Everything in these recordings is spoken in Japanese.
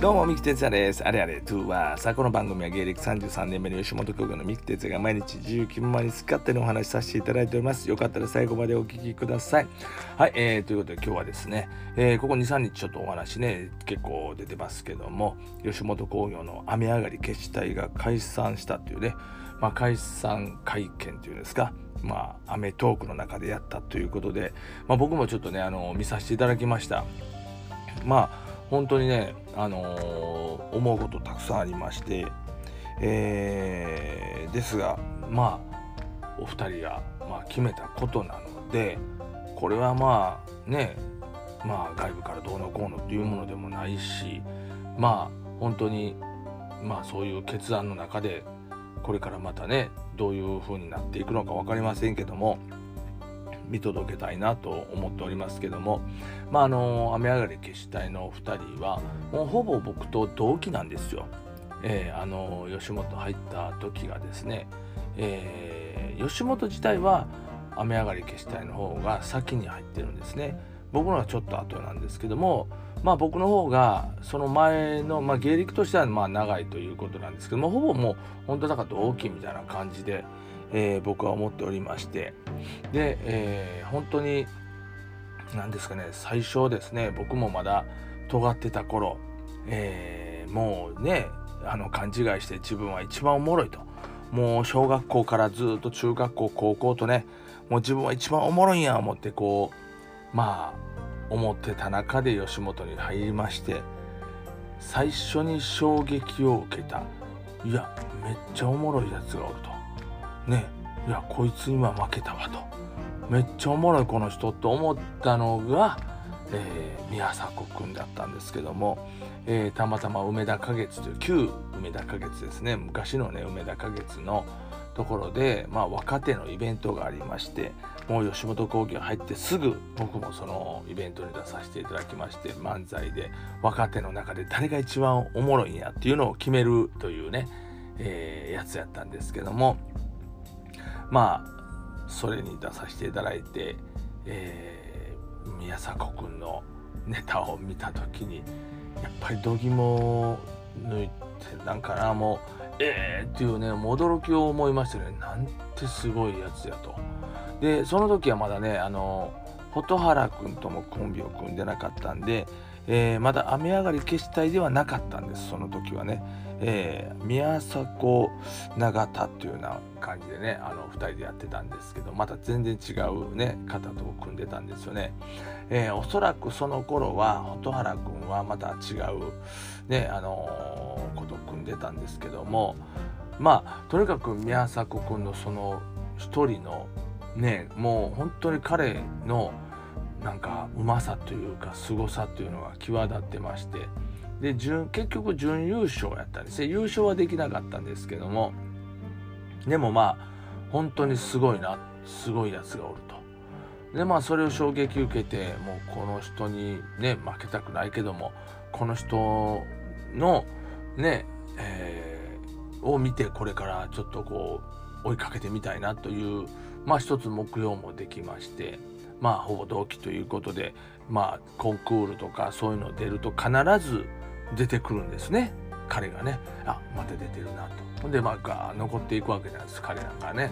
どうも、三木哲也です。あれあれ、トゥーは、さあ、この番組は芸歴33年目の吉本興業の三木哲也が毎日自由気ままに使ってのお話しさせていただいております。よかったら最後までお聞きください。はい、えー、ということで今日はですね、えー、ここ2、3日ちょっとお話ね、結構出てますけども、吉本興業の雨上がり決死隊が解散したというね、まあ、解散会見というんですか、まあ、アメトークの中でやったということで、まあ、僕もちょっとね、あの、見させていただきました。まあ、本当にね、あのー、思うことたくさんありまして、えー、ですがまあお二人が、まあ、決めたことなのでこれはまあねまあ外部からどうのこうのっていうものでもないしまあ本当にまあそういう決断の中でこれからまたねどういう風になっていくのか分かりませんけども見届けたいなと思っておりますけどもまああの雨上がり決死隊のお二人はもうほぼ僕と同期なんですよ。えー、あの吉本入った時がですね、えー、吉本自体は雨上がり決死隊の方が先に入ってるんですね。僕のはちょっと後なんですけどもまあ僕の方がその前の、まあ、芸歴としてはまあ長いということなんですけどもほぼもう本当だから同期みたいな感じで、えー、僕は思っておりまして。で、えー、本当に何ですかね最初ですね僕もまだ尖ってた頃、えー、もうねあの勘違いして自分は一番おもろいと。もう小学校からずっと中学校高校とねもう自分は一番おもろいんや思ってこうまあ思ってた中で吉本に入りまして最初に衝撃を受けたいやめっちゃおもろいやつがおると。ねいやこいつ今負けたわと。めっちゃおもろいこの人と思ったのが、えー、宮迫君だったんですけども、えー、たまたま梅田花月という旧梅田花月ですね。昔のね梅田花月のところで、まあ、若手のイベントがありましてもう吉本興業入ってすぐ僕もそのイベントに出させていただきまして漫才で若手の中で誰が一番おもろいんやっていうのを決めるというね、えー、やつやったんですけどもまあそれに出させていただいて、えー、宮迫君のネタを見た時にやっぱり度肝を抜いてなんかなもうえーっていうね驚きを思いましたねなんてすごいやつやと。でその時はまだねあの蛍原君ともコンビを組んでなかったんで、えー、まだ雨上がり消し隊ではなかったんですその時はね。えー、宮迫永田っていうような感じでねあの2人でやってたんですけどまた全然違うね方と組んでたんですよね。えー、おそらくその頃は蛍原君はまた違うねあのー、こと組んでたんですけどもまあとにかく宮迫君のその一人のねもう本当に彼のなんかうまさというか凄さというのが際立ってまして。で準結局準優勝やったんですね優勝はできなかったんですけども。でもまあ本当にすごいなすごいやつがおると。でまあそれを衝撃受けてもうこの人にね負けたくないけどもこの人のね、えー、を見てこれからちょっとこう追いかけてみたいなというまあ一つ目標もできまして。まあほぼ同期ということでまあコンクールとかそういうの出ると必ず出てくるんですね。彼がね。あまた出てるなと。ほんでまあ残っていくわけなんです彼なんかね。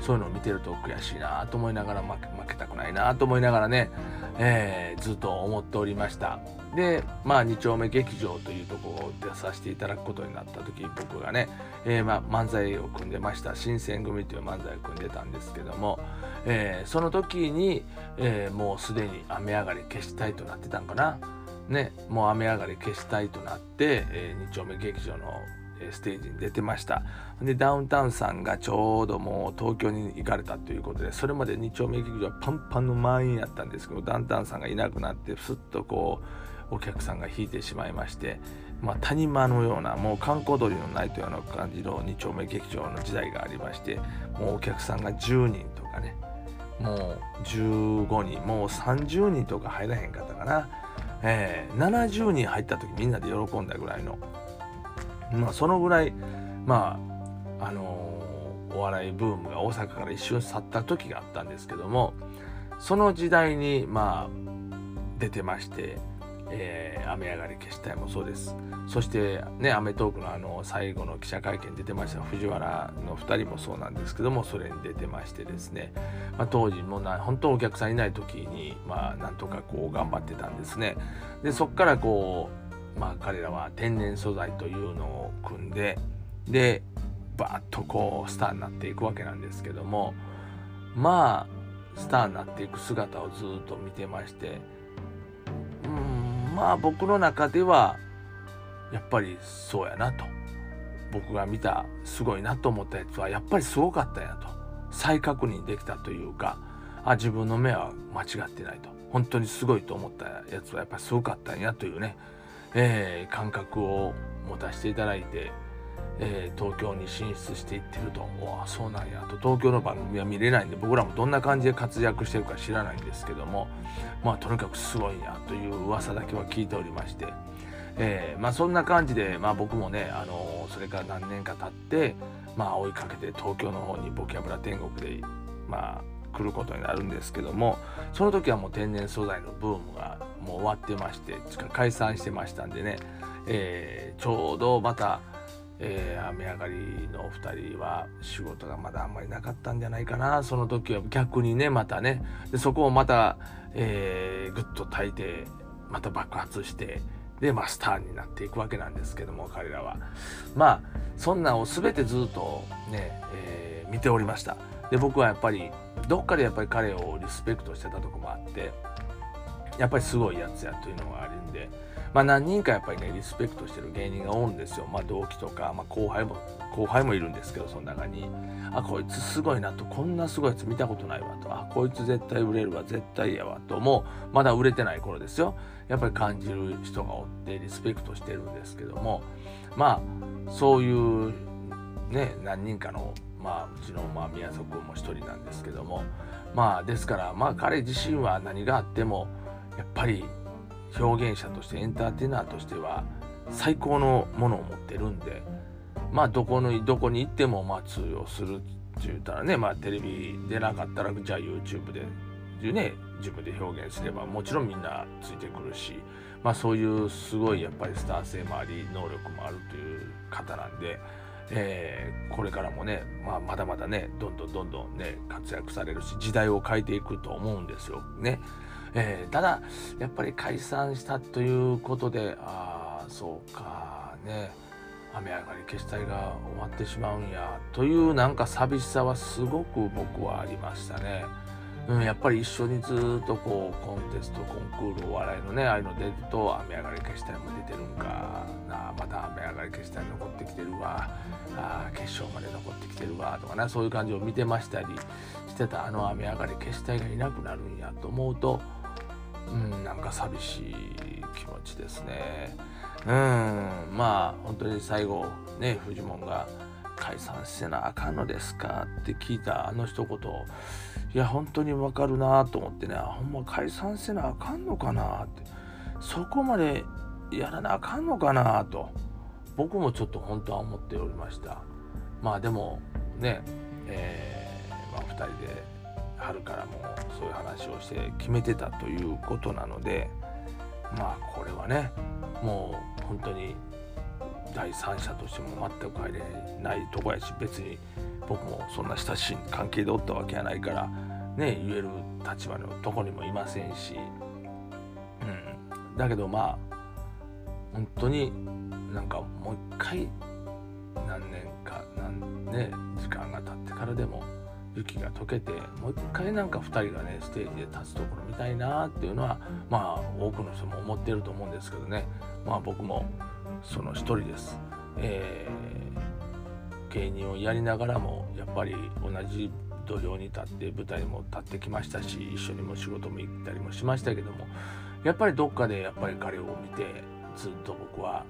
そういうのを見てると悔しいなと思いながら負け負けたくないなと思いながらね、えー、ずっと思っておりました。でまあ2丁目劇場というところを出させていただくことになった時僕がね、えー、まあ漫才を組んでました。新選組という漫才を組んでたんですけども、えー、その時に、えー、もうすでに雨上がり消したいとなってたんかな。ね、もう雨上がり消したいとなって、えー、2丁目劇場のステージに出てました。でダウンタウンさんがちょうどもう東京に行かれたということでそれまで2丁目劇場はパンパンの満員やったんですけどダウンタウンさんがいなくなってすっとこうお客さんが引いてしまいましてまあ、谷間のようなもう観光鳥のないというような感じの2丁目劇場の時代がありましてもうお客さんが10人とかねもう15人もう30人とか入らへんかったかな。えー、70人入った時みんなで喜んだぐらいの、まあ、そのぐらいまああのー、お笑いブームが大阪から一瞬去った時があったんですけどもその時代にまあ出てましてえー、雨上がり消したいもそうです。そしてね『アメトーーク』のあの最後の記者会見出てました藤原の2人もそうなんですけどもそれに出てましてですね、まあ、当時もな本当お客さんいない時にまあなんとかこう頑張ってたんですね。でそっからこうまあ彼らは天然素材というのを組んででバッとこうスターになっていくわけなんですけどもまあスターになっていく姿をずっと見てましてうんまあ僕の中ではやっぱりそうやなと。僕が見たすごいなと思ったやつはやっぱりすごかったんやと。再確認できたというかあ自分の目は間違ってないと。本当にすごいと思ったやつはやっぱりすごかったんやというね、えー、感覚を持たせていただいてえー、東京に進出していってるとわあそうなんや。と東京の番組は見れないんで僕らもどんな感じで活躍してるか知らないんですけどもまあとにかくすごいなという噂だけは聞いておりまして、えー、まあそんな感じで、まあ、僕もね、あの、それから何年か経ってまあ追いかけて東京の方にボキャブラ天国でまあ来ることになるんですけどもその時はもう天然素材のブームがもう終わってまして解散してましたんでね、えー、ちょうどまたえー、雨上がりのお二人は仕事がまだあんまりなかったんじゃないかな。その時は逆にねまたねでそこをまた、えー、ぐっと炊いてまた爆発してで、まあ、スターになっていくわけなんですけども彼らは。まあそんなんを全てずっとね、えー、見ておりました。で僕はやっぱりどっかでやっぱり彼をリスペクトしてたとこもあってやっぱりすごいやつやというのがあるんでまあ、何人かやっぱりねリスペクトしてる芸人が多いんですよ、まあ、同期とか、まあ、後輩も後輩もいるんですけどその中に。あこいつすごいなと。こんなすごいやつ見たことないわと。あこいつ絶対売れるわ。絶対やわともう。まだ売れてない頃ですよ。やっぱり感じる人がおってリスペクトしてるんですけども。まあそういうね何人かのまあうちのまあ宮迫君も一人なんですけどもまあですからまあ彼自身は何があってもやっぱり表現者としてエンターテイナーとしては最高のものを持ってるんでまあどこのどこに行ってもまあ通用するって言ったらねまあテレビ出なかったらじゃあ YouTube でね自分で表現すればもちろんみんなついてくるしまあそういうすごいやっぱりスター性もあり能力もあるという方なんで。えー、これからもね、まあ、まだまだねどんどんどんどんね活躍されるし時代を変えていくと思うんですよね。えー、ただやっぱり解散したということでああそうかね雨上がり消し隊が終わってしまうんやというなんか寂しさはすごく僕はありましたね。うん、やっぱり一緒にずっとこうコンテストコンクールお笑いのねああいうの出ると雨上がり消し隊も出てるんかな。また雨上がり消し隊残ってきてるわ。あ決勝まで残ってきてるわとかねそういう感じを見てましたりしてたあの雨上がり消し隊がいなくなるんやと思うとうんなんか寂しい気持ちですね。うん。まあ本当に最後ねフジモンが解散せなあかんのですか？って聞いたあの一言。いや本当にわかるなと思ってね。ほんま解散せなあかんのかなって。そこまでやらなあかんのかなと。僕もちょっと本当は思っておりました。まあでもねえー、まあ、2人で春からもそういう話をして決めてたということなのでまあこれはねもう本当に第三者としても全く入れないとこやし別に僕もそんな親しい関係でおったわけやないからね言える立場のとこにもいませんし、うん、だけどまあ本当になんかもう一回何年か何ね時間が経ってからでも雪が溶けてもう一回なんか2人がねステージで立つところ見たいなっていうのはまあ多くの人も思ってると思うんですけどね。まあ僕もその一人です。えー、芸人をやりながらもやっぱり同じ土俵に立って舞台も立ってきましたし一緒にも仕事も行ったりもしましたけどもやっぱりどっかでやっぱり彼を見てずっと僕は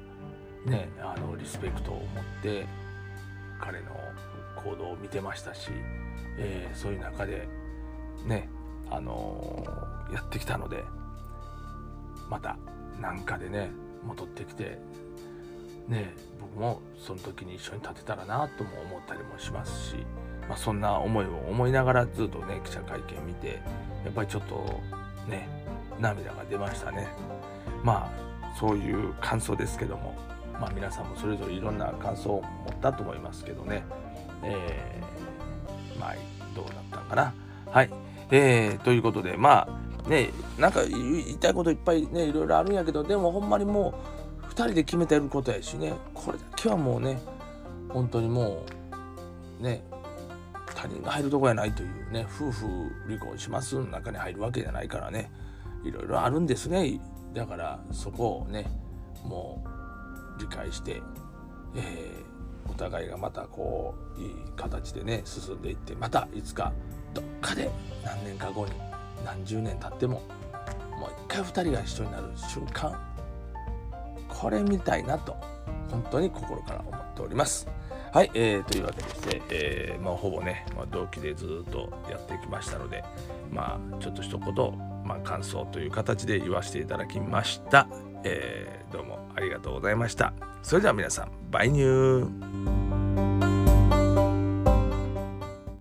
ねあのリスペクトを持って彼の行動を見てましたしえー、そういう中でねあのー、やってきたのでまた何かでね戻ってきてね僕もその時に一緒に立てたらなとも思ったりもしますし、まあ、そんな思いを思いながらずっとね記者会見見てやっぱりちょっとね涙が出ましたね。まあそういう感想ですけどもまあ皆さんもそれぞれいろんな感想を持ったと思いますけどね、えー、まあどうだったかな。はい、えー、ということでまあねなんか言いたいこといっぱいねいろいろあるんやけどでもほんまにもう人で決めてることやしね。これだけはもうね本当にもうね他人が入るとこやないというね夫婦離婚しますの中に入るわけじゃないからね。いろいろあるんですね。だからそこをねもう理解して、えー、お互いがまたこういい形でね進んでいってまたいつかどっかで何年か後に何十年経ってももう一回2人が一緒になる瞬間これ見たいなと本当に心から思っております。はい、えー、というわけでして、えー、まあ、ほぼね、まあ、同期でずっとやってきましたので、まあ、ちょっと一言、まあ、感想という形で言わせていただきました。えー、どうもありがとうございました。それでは皆さん、バイニュー